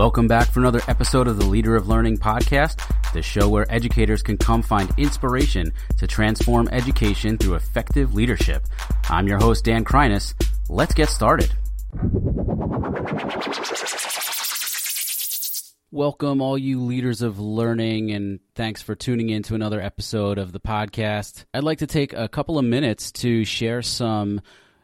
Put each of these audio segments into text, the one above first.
Welcome back for another episode of the Leader of Learning podcast, the show where educators can come find inspiration to transform education through effective leadership. I'm your host, Dan Kreiness. Let's get started. Welcome, all you leaders of learning, and thanks for tuning in to another episode of the podcast. I'd like to take a couple of minutes to share some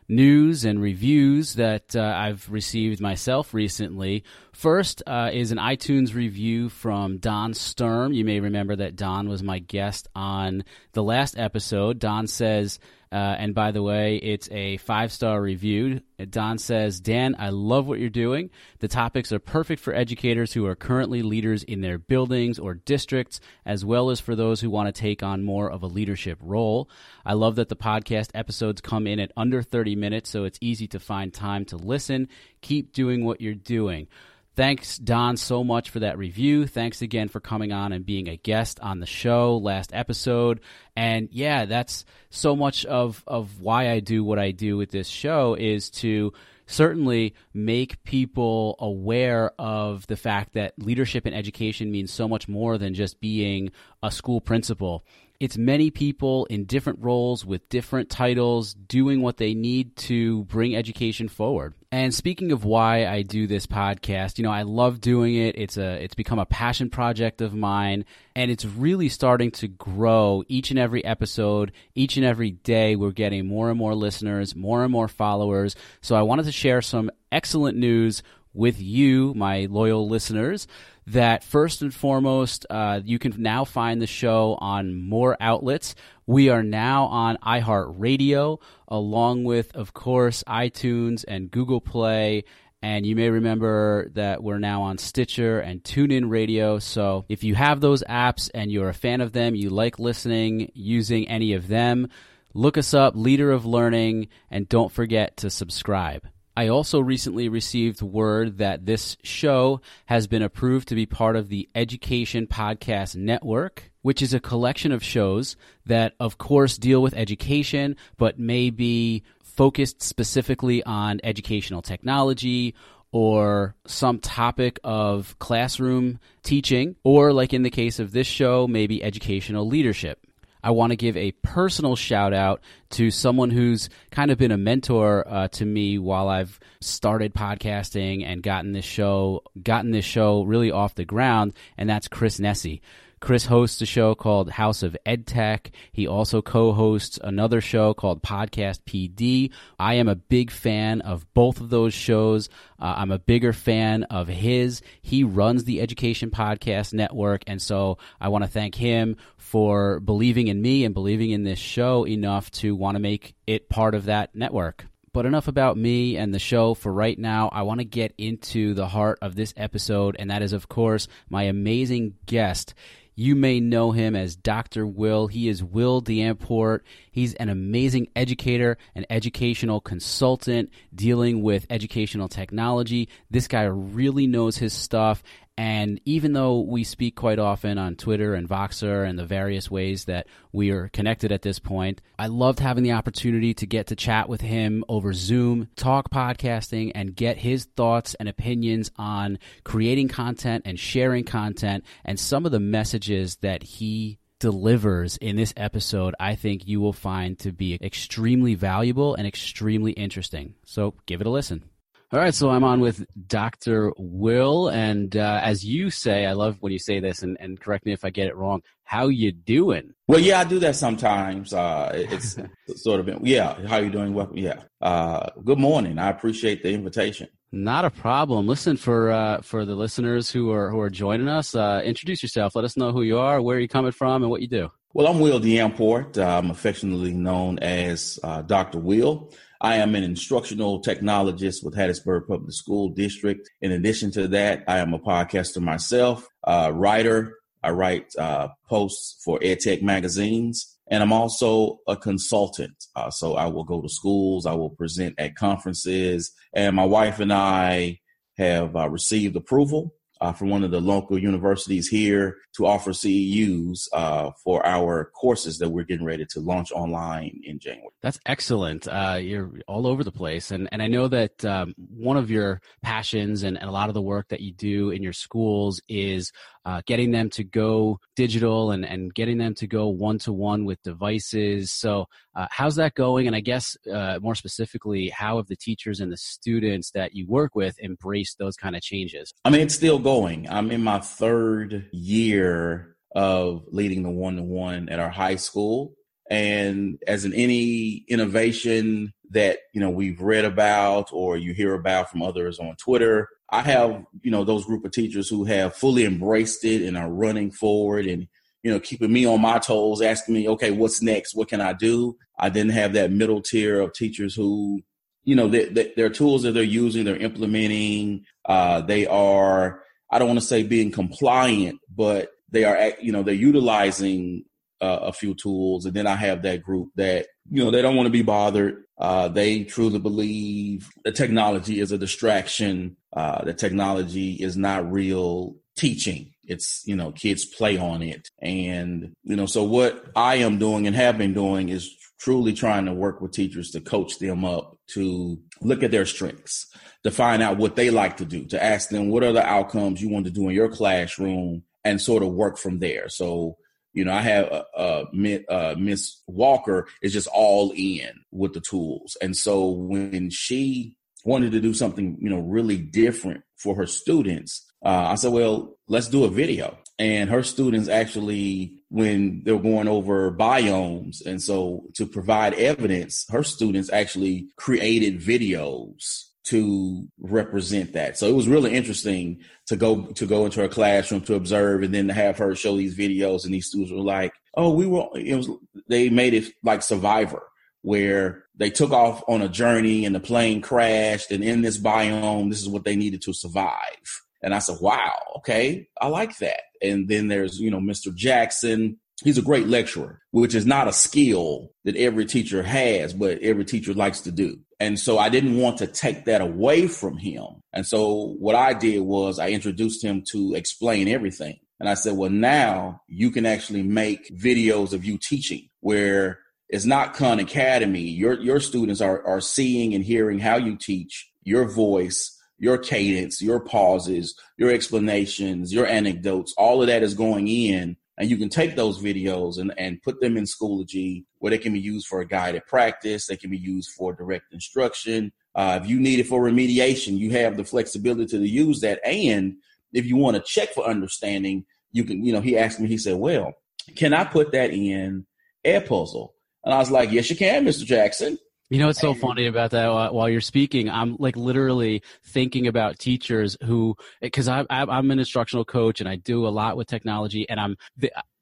news and reviews that uh, I've received myself recently. First uh, is an iTunes review from Don Sturm. You may remember that Don was my guest on the last episode. Don says, uh, and by the way, it's a five star review. Don says, Dan, I love what you're doing. The topics are perfect for educators who are currently leaders in their buildings or districts, as well as for those who want to take on more of a leadership role. I love that the podcast episodes come in at under 30 minutes, so it's easy to find time to listen. Keep doing what you're doing. Thanks, Don, so much for that review. Thanks again for coming on and being a guest on the show last episode. And yeah, that's so much of, of why I do what I do with this show is to certainly make people aware of the fact that leadership in education means so much more than just being a school principal it's many people in different roles with different titles doing what they need to bring education forward. And speaking of why I do this podcast, you know, I love doing it. It's a it's become a passion project of mine and it's really starting to grow each and every episode, each and every day we're getting more and more listeners, more and more followers. So I wanted to share some excellent news with you, my loyal listeners that first and foremost, uh, you can now find the show on more outlets. We are now on iHeartRadio, along with, of course, iTunes and Google Play. And you may remember that we're now on Stitcher and TuneIn Radio. So if you have those apps and you're a fan of them, you like listening using any of them, look us up, Leader of Learning, and don't forget to subscribe. I also recently received word that this show has been approved to be part of the Education Podcast Network, which is a collection of shows that, of course, deal with education, but may be focused specifically on educational technology or some topic of classroom teaching, or like in the case of this show, maybe educational leadership. I want to give a personal shout out to someone who's kind of been a mentor uh, to me while I've started podcasting and gotten this show gotten this show really off the ground, and that's Chris Nesi. Chris hosts a show called House of EdTech. He also co-hosts another show called Podcast PD. I am a big fan of both of those shows. Uh, I'm a bigger fan of his. He runs the Education Podcast Network, and so I want to thank him for believing in me and believing in this show enough to want to make it part of that network. But enough about me and the show for right now. I want to get into the heart of this episode, and that is, of course, my amazing guest. You may know him as Dr. Will. He is Will Deyamport. He's an amazing educator, an educational consultant dealing with educational technology. This guy really knows his stuff, and even though we speak quite often on Twitter and Voxer and the various ways that we are connected at this point, I loved having the opportunity to get to chat with him over Zoom, talk podcasting, and get his thoughts and opinions on creating content and sharing content and some of the messages that he delivers in this episode, I think you will find to be extremely valuable and extremely interesting. So give it a listen. All right, so I'm on with Dr. Will, and uh, as you say, I love when you say this, and, and, correct me if I get it wrong. How you doing? Well, yeah, I do that sometimes. Uh, it's sort of, yeah. How you doing? Well, yeah. Uh, good morning. I appreciate the invitation. Not a problem. Listen for uh, for the listeners who are who are joining us. Uh, introduce yourself. Let us know who you are, where you're coming from, and what you do. Well, I'm Will Deyamport. I'm affectionately known as uh, Dr. Will. I am an instructional technologist with Hattiesburg Public School District. In addition to that, I am a podcaster myself, a writer. I write uh, posts for EdTech magazines, and I'm also a consultant. Uh, so I will go to schools, I will present at conferences, and my wife and I have uh, received approval uh, from one of the local universities here to offer CEUs uh, for our courses that we're getting ready to launch online in January. That's excellent. Uh, you're all over the place, and and I know that um, one of your passions and, and, a lot of the work that you do in your schools is uh, getting them to go digital and and getting them to go one to one with devices. So uh, how's that going? And I guess uh, more specifically, how have the teachers and the students that you work with embraced those kind of changes? I mean, it's still going. I'm in my third year of leading the one to one at our high school. And as in any innovation that, you know, we've read about or you hear about from others on Twitter, I have, you know, those group of teachers who have fully embraced it and are running forward and, you know, keeping me on my toes, asking me, okay, what's next? What can I do? I didn't have that middle tier of teachers who, you know, their tools that they're using, they're implementing, uh, they are, I don't want to say being compliant, but they are, you know, they're utilizing uh, a few tools. And then I have that group that, you know, they don't want to be bothered. Uh, they truly believe the technology is a distraction. Uh, the technology is not real teaching. It's, you know, kids play on it. And, you know, so what I am doing and have been doing is truly trying to work with teachers to coach them up to look at their strengths, to find out what they like to do, to ask them what are the outcomes you want to do in your classroom and sort of work from there. So, you know, I have uh, uh, uh, Miss Walker is just all in with the tools. And so when she wanted to do something, you know, really different for her students, uh, I said, well, let's do a video. And her students actually, when they're going over biomes, and so to provide evidence, her students actually created videos to represent that. So it was really interesting to go to go into her classroom to observe and then to have her show these videos and these students were like, "Oh, we were it was they made it like Survivor where they took off on a journey and the plane crashed and in this biome this is what they needed to survive." And I said, "Wow, okay. I like that." And then there's, you know, Mr. Jackson he's a great lecturer, which is not a skill that every teacher has, but every teacher likes to do. And so I didn't want to take that away from him. And so what I did was I introduced him to explain everything. And I said, well, now you can actually make videos of you teaching where it's not Khan Academy. Your, your students are, are seeing and hearing how you teach, your voice, your cadence, your pauses, your explanations, your anecdotes, all of that is going in and you can take those videos and, and put them in Schoology where they can be used for a guided practice. They can be used for direct instruction. Uh, if you need it for remediation, you have the flexibility to use that. And if you want to check for understanding, you can, you know, he asked me, he said, well, can I put that in Edpuzzle? And I was like, yes, you can, Mr. Jackson. You know what's so funny about that? While you're speaking, I'm like literally thinking about teachers who, because I'm I'm an instructional coach and I do a lot with technology, and I'm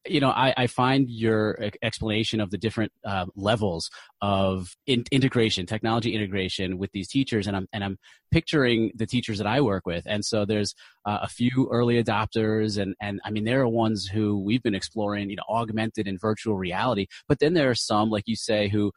you know, I, I find your explanation of the different uh, levels of in- integration, technology integration with these teachers, and I'm and I'm picturing the teachers that I work with, and so there's uh, a few early adopters, and and I mean there are ones who we've been exploring, you know, augmented and virtual reality, but then there are some, like you say, who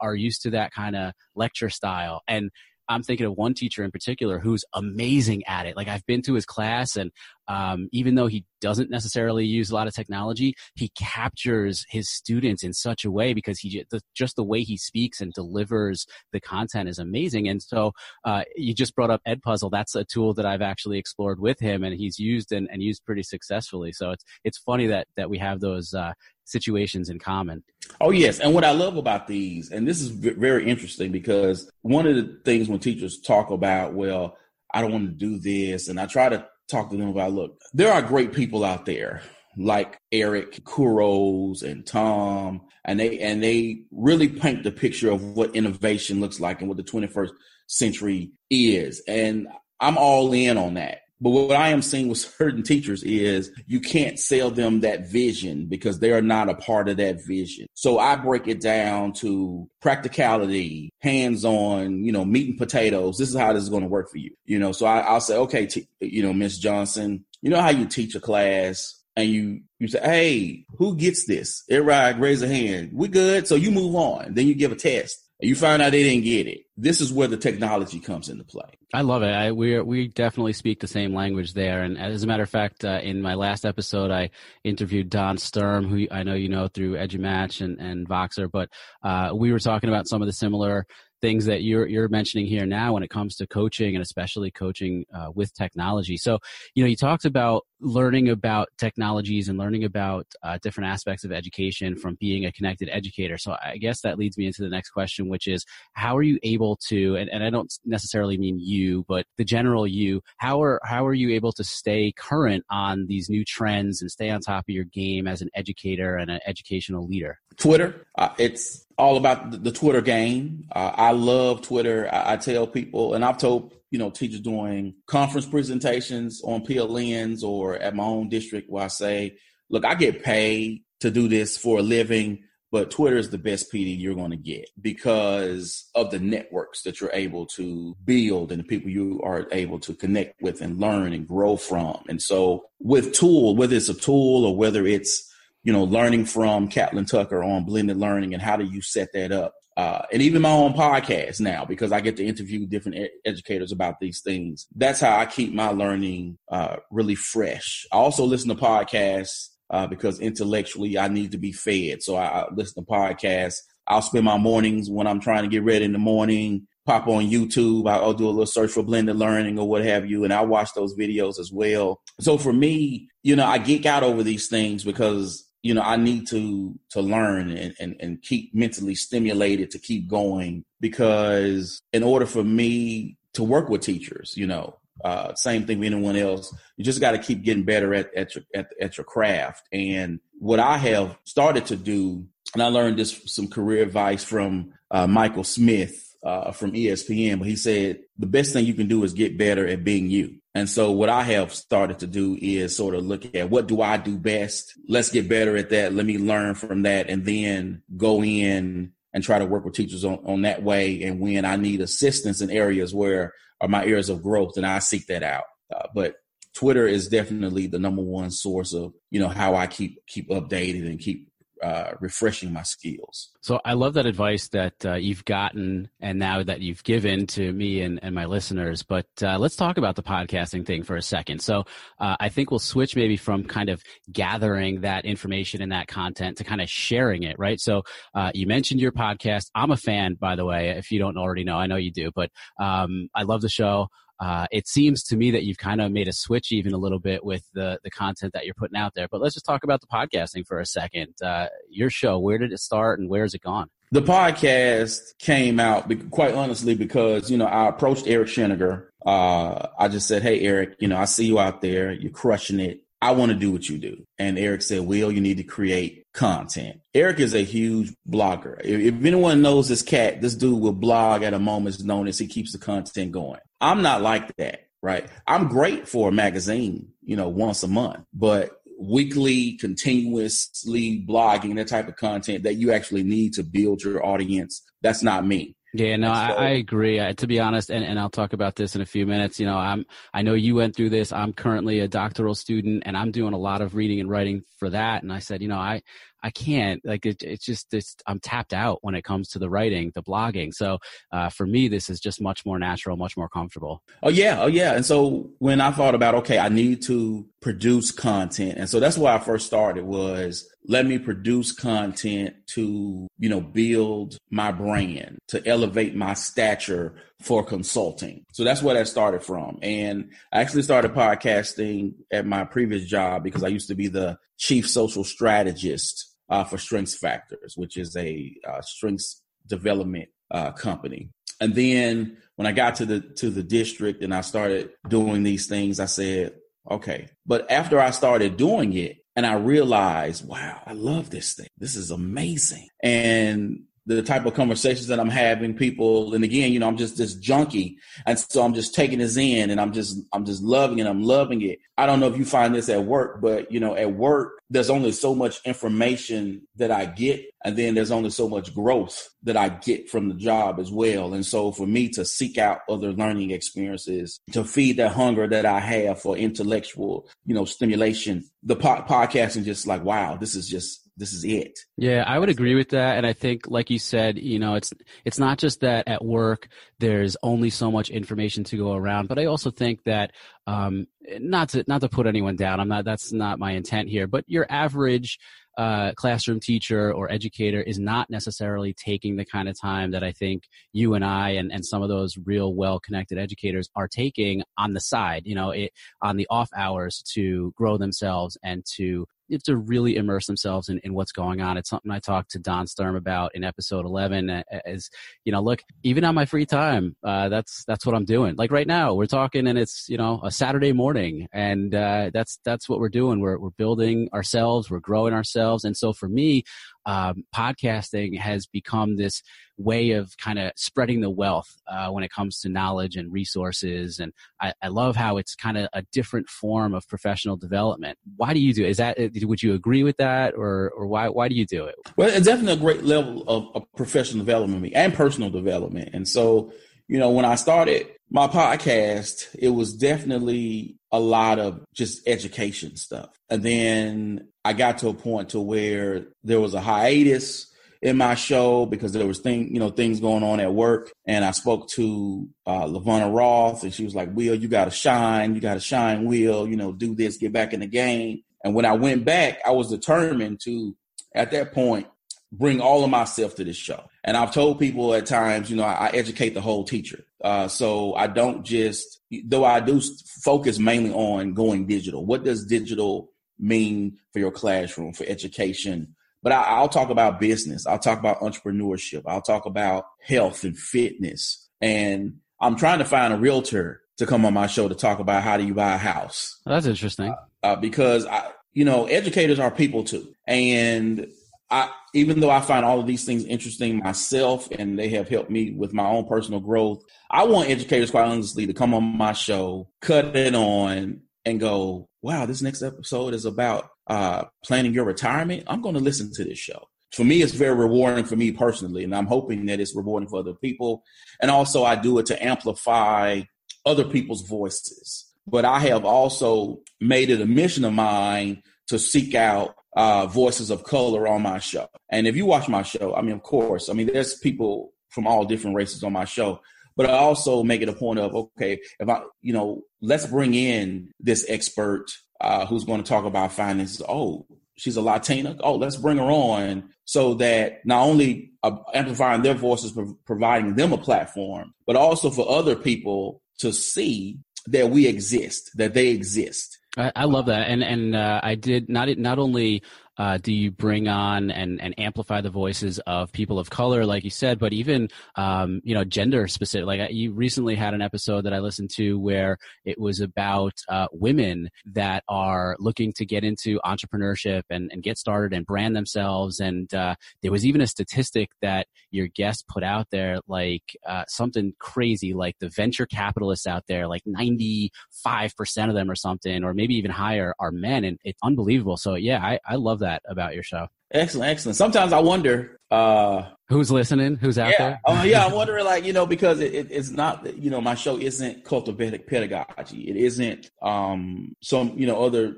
are used to that kind of lecture style. And I'm thinking of one teacher in particular who's amazing at it. Like I've been to his class, and um, even though he doesn't necessarily use a lot of technology, he captures his students in such a way because he just the way he speaks and delivers the content is amazing. And so uh, you just brought up Edpuzzle. That's a tool that I've actually explored with him, and he's used and, and used pretty successfully. So it's it's funny that that we have those uh, situations in common. Oh yes, and what I love about these, and this is very interesting because one of the things when teachers talk about, well, I don't want to do this, and I try to talk to them about, look, there are great people out there like Eric Couros and Tom, and they and they really paint the picture of what innovation looks like and what the 21st century is, and I'm all in on that. But what I am seeing with certain teachers is you can't sell them that vision because they are not a part of that vision. So I break it down to practicality, hands on, you know, meat and potatoes. This is how this is going to work for you. You know, so I, will say, okay, t- you know, Miss Johnson, you know how you teach a class and you you say, hey, who gets this? Everybody raise a hand. We good. So you move on. Then you give a test you find out they didn't get it. This is where the technology comes into play. I love it. I, we we definitely speak the same language there. And as a matter of fact, uh, in my last episode, I interviewed Don Sturm, who I know you know through EduMatch and and Voxer, but uh, we were talking about some of the similar things that you're you're mentioning here now when it comes to coaching and especially coaching uh, with technology. So, you know, you talked about learning about technologies and learning about uh, different aspects of education from being a connected educator. So, I guess that leads me into the next question, which is how are you able to? And, and I don't necessarily mean you, but the general you. How are how are you able to stay current on these new trends and stay on top of your game as an educator and an educational leader? Twitter. Uh, it's all about the, Twitter game. Uh, I love Twitter. I, I, tell people, and I've told you know teachers doing conference presentations on PLNs or at my own district where I say, look, I get paid to do this for a living. But Twitter is the best PD you're going to get because of the networks that you're able to build and the people you are able to connect with and learn and grow from. And so with tool, whether it's a tool or whether it's you know, learning from Catlin Tucker on blended learning and how do you set that up. Uh, and even my own podcast now because I get to interview different ed- educators about these things. That's how I keep my learning uh, really fresh. I also listen to podcasts uh, because intellectually I need to be fed. So I, I listen to podcasts. I'll spend my mornings when I'm trying to get ready in the morning pop on YouTube. I'll do a little search for blended learning or what have you, and I'll watch those videos as well. So for me, you know, I geek out over these things because you know, I need to to learn and, and, and keep mentally stimulated to keep going because in order for me to work with teachers, you know, uh, same thing with anyone else, you just got to keep getting better at at your at, at your craft. And what I have started to do, and I learned this some career advice from uh, Michael Smith uh, from ESPN, but he said the best thing you can do is get better at being you. And so what I have started to do is sort of look at what do I do best? Let's get better at that. Let me learn from that and then go in and try to work with teachers on, on that way. And when I need assistance in areas where are my areas of growth, then I seek that out. Uh, but Twitter is definitely the number one source of, you know, how I keep, keep updated and keep uh, refreshing my skills. So I love that advice that uh, you've gotten and now that you've given to me and, and my listeners. But uh, let's talk about the podcasting thing for a second. So uh, I think we'll switch maybe from kind of gathering that information and that content to kind of sharing it, right? So uh, you mentioned your podcast. I'm a fan, by the way, if you don't already know. I know you do, but um, I love the show. Uh, it seems to me that you've kind of made a switch even a little bit with the the content that you're putting out there. But let's just talk about the podcasting for a second. Uh, your show, where did it start and where has it gone? The podcast came out quite honestly because you know I approached Eric Sheninger. Uh, I just said, "Hey, Eric, you know I see you out there. You're crushing it. I want to do what you do." And Eric said, "Will, you need to create content." Eric is a huge blogger. If, if anyone knows this cat, this dude will blog at a moment's notice. He keeps the content going. I'm not like that, right? I'm great for a magazine, you know, once a month, but weekly, continuously blogging, that type of content that you actually need to build your audience, that's not me. Yeah, no, I, I, agree. I, to be honest, and, and I'll talk about this in a few minutes. You know, I'm I know you went through this. I'm currently a doctoral student, and I'm doing a lot of reading and writing for that. And I said, you know, I I can't like it, it's just it's I'm tapped out when it comes to the writing, the blogging. So uh, for me, this is just much more natural, much more comfortable. Oh yeah, oh yeah. And so when I thought about okay, I need to produce content, and so that's why I first started was let me produce content to you know build my brand to elevate my stature for consulting so that's where that started from and i actually started podcasting at my previous job because i used to be the chief social strategist uh, for Strengths Factors, which is a uh, strengths development uh, company. And then when I got to the to the district and I started doing these things, I said, okay. But after I started doing it, and I realized, wow, I love this thing. This is amazing. And the type of conversations that I'm having, people, and again, you know, I'm just this junkie, and so I'm just taking this in, and I'm just, I'm just loving it. I'm loving it. I don't know if you find this at work, but you know, at work, there's only so much information that I get, and then there's only so much growth that I get from the job as well. And so, for me to seek out other learning experiences to feed that hunger that I have for intellectual, you know, stimulation, the po- podcasting just like, wow, this is just this is it. Yeah, I would agree with that. And I think, like you said, you know, it's it's not just that at work there's only so much information to go around, but I also think that um, not to not to put anyone down. I'm not. That's not my intent here. But your average uh, classroom teacher or educator is not necessarily taking the kind of time that I think you and I and, and some of those real well connected educators are taking on the side, you know, it, on the off hours to grow themselves and to have to really immerse themselves in, in what's going on. It's something I talked to Don Sturm about in episode 11 is, you know, look, even on my free time, uh, that's, that's what I'm doing. Like right now we're talking and it's, you know, a Saturday morning and, uh, that's, that's what we're doing. We're, we're building ourselves, we're growing ourselves. And so for me, um, podcasting has become this way of kind of spreading the wealth uh, when it comes to knowledge and resources. And I, I love how it's kind of a different form of professional development. Why do you do it? Is that uh, would you agree with that, or or why why do you do it? Well, it's definitely a great level of, of professional development and personal development. And so, you know, when I started my podcast, it was definitely a lot of just education stuff. And then I got to a point to where there was a hiatus in my show because there was thing, you know, things going on at work. And I spoke to uh, Lavonna Roth, and she was like, "Will, you got to shine. You got to shine. Will, you know, do this, get back in the game." And when I went back, I was determined to, at that point, bring all of myself to this show. And I've told people at times, you know, I, I educate the whole teacher. Uh, so I don't just, though I do focus mainly on going digital. What does digital mean for your classroom, for education? But I, will talk about business. I'll talk about entrepreneurship. I'll talk about health and fitness. And I'm trying to find a realtor to come on my show to talk about how do you buy a house. That's interesting. Uh, uh, because I, you know, educators are people too, and I, even though I find all of these things interesting myself, and they have helped me with my own personal growth, I want educators, quite honestly, to come on my show, cut it on, and go, "Wow, this next episode is about uh, planning your retirement, I'm going to listen to this show. For me, it's very rewarding for me personally, and I'm hoping that it's rewarding for other people. And also, I do it to amplify other people's voices. But I have also made it a mission of mine to seek out uh, voices of color on my show. And if you watch my show, I mean, of course, I mean, there's people from all different races on my show. But I also make it a point of, okay, if I, you know, let's bring in this expert uh, who's going to talk about finances. Oh, she's a Latina. Oh, let's bring her on so that not only uh, amplifying their voices, pro- providing them a platform, but also for other people to see that we exist, that they exist. I, I love that, and and uh, I did not not only uh, do you bring on and, and amplify the voices of people of color, like you said, but even um, you know gender specific? Like you recently had an episode that I listened to where it was about uh, women that are looking to get into entrepreneurship and, and get started and brand themselves. And uh, there was even a statistic that your guest put out there, like uh, something crazy, like the venture capitalists out there, like ninety five percent of them or something, or maybe even higher, are men, and it's unbelievable. So yeah, I, I love that about your show. Excellent, excellent. Sometimes I wonder uh, who's listening, who's out yeah, there. uh, yeah, I'm wondering, like you know, because it, it, it's not, you know, my show isn't Cult of Pedagogy. It isn't um, some, you know, other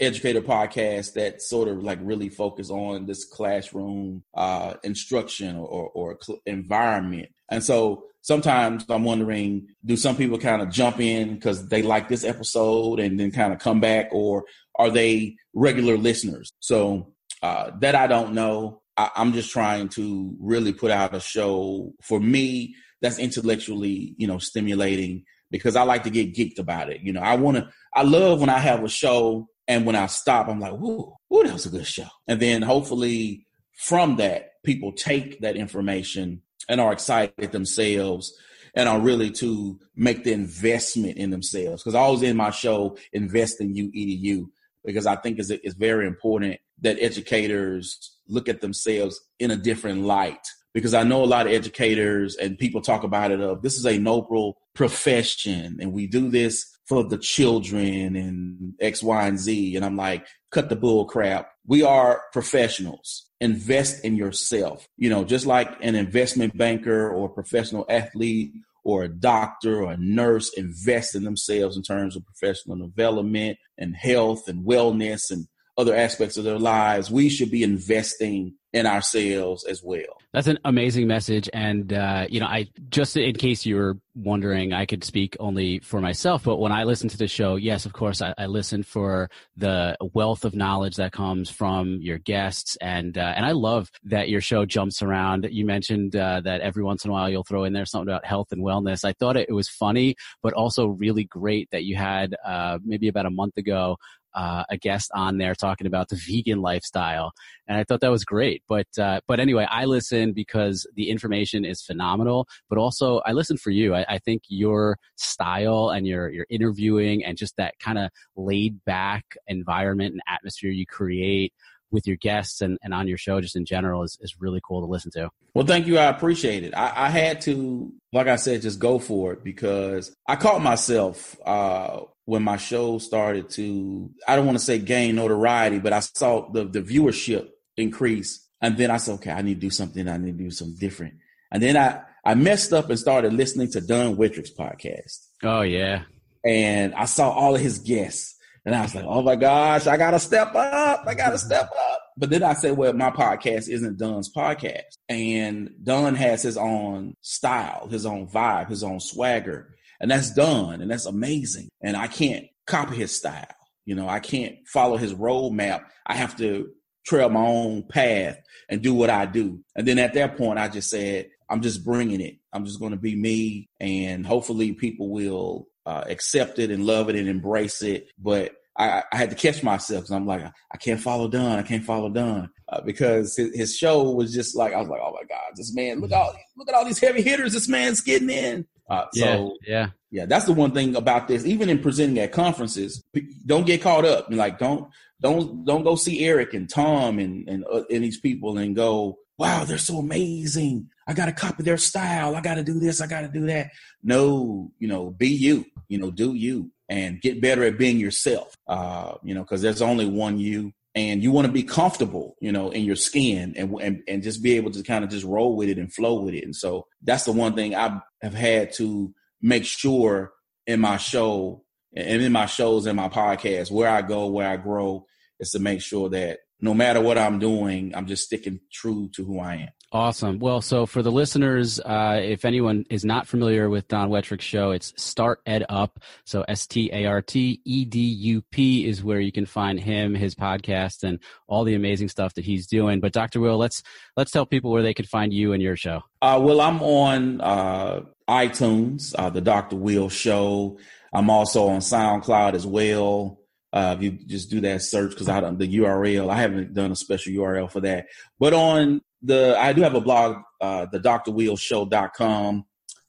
educator podcasts that sort of like really focus on this classroom uh, instruction or, or cl- environment. And so sometimes I'm wondering, do some people kind of jump in because they like this episode and then kind of come back, or are they regular listeners? So uh, that I don't know. I, I'm just trying to really put out a show for me that's intellectually, you know, stimulating because I like to get geeked about it. You know, I want to, I love when I have a show and when I stop, I'm like, whoa, whoa, that was a good show. And then hopefully from that, people take that information and are excited themselves and are really to make the investment in themselves. Because I was in my show, Invest in You EDU, because I think it's, it's very important that educators look at themselves in a different light. Because I know a lot of educators and people talk about it of this is a noble profession and we do this for the children and X, Y, and Z. And I'm like, cut the bull crap. We are professionals. Invest in yourself. You know, just like an investment banker or professional athlete or a doctor or a nurse invest in themselves in terms of professional development and health and wellness and other aspects of their lives, we should be investing in ourselves as well. That's an amazing message. And, uh, you know, I just in case you were wondering, I could speak only for myself, but when I listen to the show, yes, of course, I, I listen for the wealth of knowledge that comes from your guests. And, uh, and I love that your show jumps around. You mentioned, uh, that every once in a while you'll throw in there something about health and wellness. I thought it, it was funny, but also really great that you had, uh, maybe about a month ago, uh, a guest on there talking about the vegan lifestyle, and I thought that was great. But uh, but anyway, I listen because the information is phenomenal, but also I listen for you. I, I think your style and your your interviewing and just that kind of laid back environment and atmosphere you create with your guests and, and on your show just in general is, is really cool to listen to. Well, thank you. I appreciate it. I, I had to, like I said, just go for it because I caught myself uh, when my show started to, I don't want to say gain notoriety, but I saw the, the viewership increase. And then I said, okay, I need to do something. I need to do something different. And then I, I messed up and started listening to Don Wettrick's podcast. Oh, yeah. And I saw all of his guests. And I was like, oh my gosh, I got to step up. I got to step up. But then I said, well, my podcast isn't Don's podcast. And Don has his own style, his own vibe, his own swagger and that's done and that's amazing. And I can't copy his style. You know, I can't follow his roadmap. I have to trail my own path and do what I do. And then at that point, I just said, I'm just bringing it. I'm just going to be me, and hopefully, people will uh, accept it and love it and embrace it. But I, I had to catch myself because I'm like, I can't follow Don. I can't follow Don uh, because his, his, show was just like I was like, oh my god, this man, look all look at all these heavy hitters this man's getting in. Uh, so yeah, yeah, yeah, that's the one thing about this. Even in presenting at conferences, don't get caught up. Like don't don't don't go see Eric and Tom and and, uh, and these people and go, wow, they're so amazing. I got to copy their style. I got to do this. I got to do that. No, you know, be you. You know, do you and get better at being yourself. Uh, you know, because there's only one you and you want to be comfortable, you know, in your skin and, and, and just be able to kind of just roll with it and flow with it. And so that's the one thing I have had to make sure in my show and in my shows and my podcast, where I go, where I grow, is to make sure that no matter what I'm doing, I'm just sticking true to who I am. Awesome. Well, so for the listeners, uh, if anyone is not familiar with Don Wettrick's show, it's Start Ed Up. So S T A R T E D U P is where you can find him, his podcast, and all the amazing stuff that he's doing. But Dr. Will, let's let's tell people where they can find you and your show. Uh, well, I'm on uh, iTunes, uh, the Dr. Will Show. I'm also on SoundCloud as well. Uh, if you just do that search, because I don't the URL, I haven't done a special URL for that. But on the I do have a blog, uh, the drwillshow.com.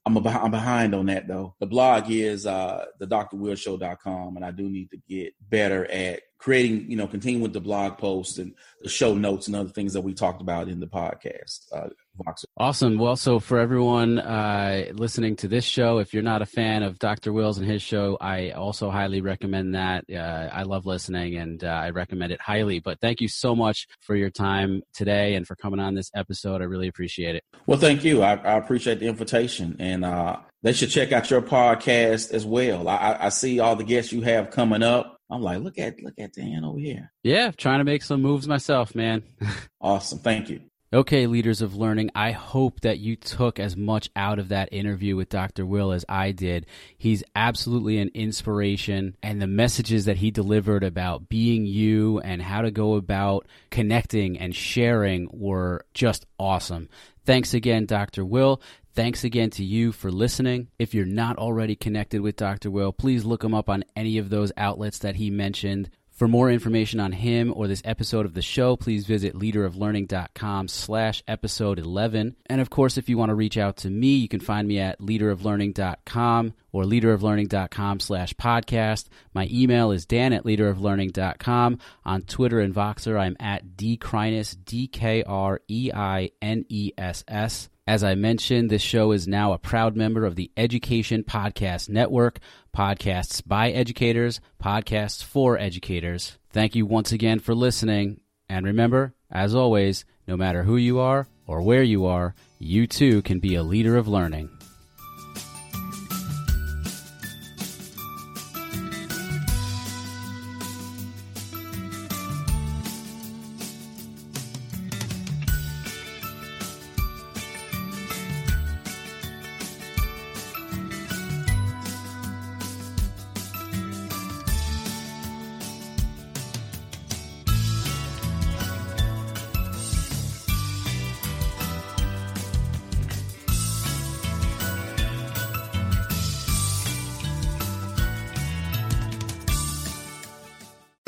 I'm, a, I'm behind on that though. The blog is uh, the drwillshow.com, and I do need to get better at creating, you know, continuing with the blog posts and the show notes and other things that we talked about in the podcast. Uh, Awesome. Well, so for everyone uh, listening to this show, if you're not a fan of Dr. Wills and his show, I also highly recommend that. Uh, I love listening and uh, I recommend it highly. But thank you so much for your time today and for coming on this episode. I really appreciate it. Well, thank you. I, I appreciate the invitation. And uh, they should check out your podcast as well. I, I see all the guests you have coming up. I'm like, look at look at Dan over here. Yeah, trying to make some moves myself, man. awesome. Thank you. Okay, leaders of learning, I hope that you took as much out of that interview with Dr. Will as I did. He's absolutely an inspiration, and the messages that he delivered about being you and how to go about connecting and sharing were just awesome. Thanks again, Dr. Will. Thanks again to you for listening. If you're not already connected with Dr. Will, please look him up on any of those outlets that he mentioned. For more information on him or this episode of the show, please visit leaderoflearning.com slash episode 11. And of course, if you want to reach out to me, you can find me at leaderoflearning.com or leaderoflearning.com slash podcast. My email is dan at leaderoflearning.com. On Twitter and Voxer, I'm at dkreiness, D-K-R-E-I-N-E-S-S. As I mentioned, this show is now a proud member of the Education Podcast Network, podcasts by educators, podcasts for educators. Thank you once again for listening. And remember, as always, no matter who you are or where you are, you too can be a leader of learning.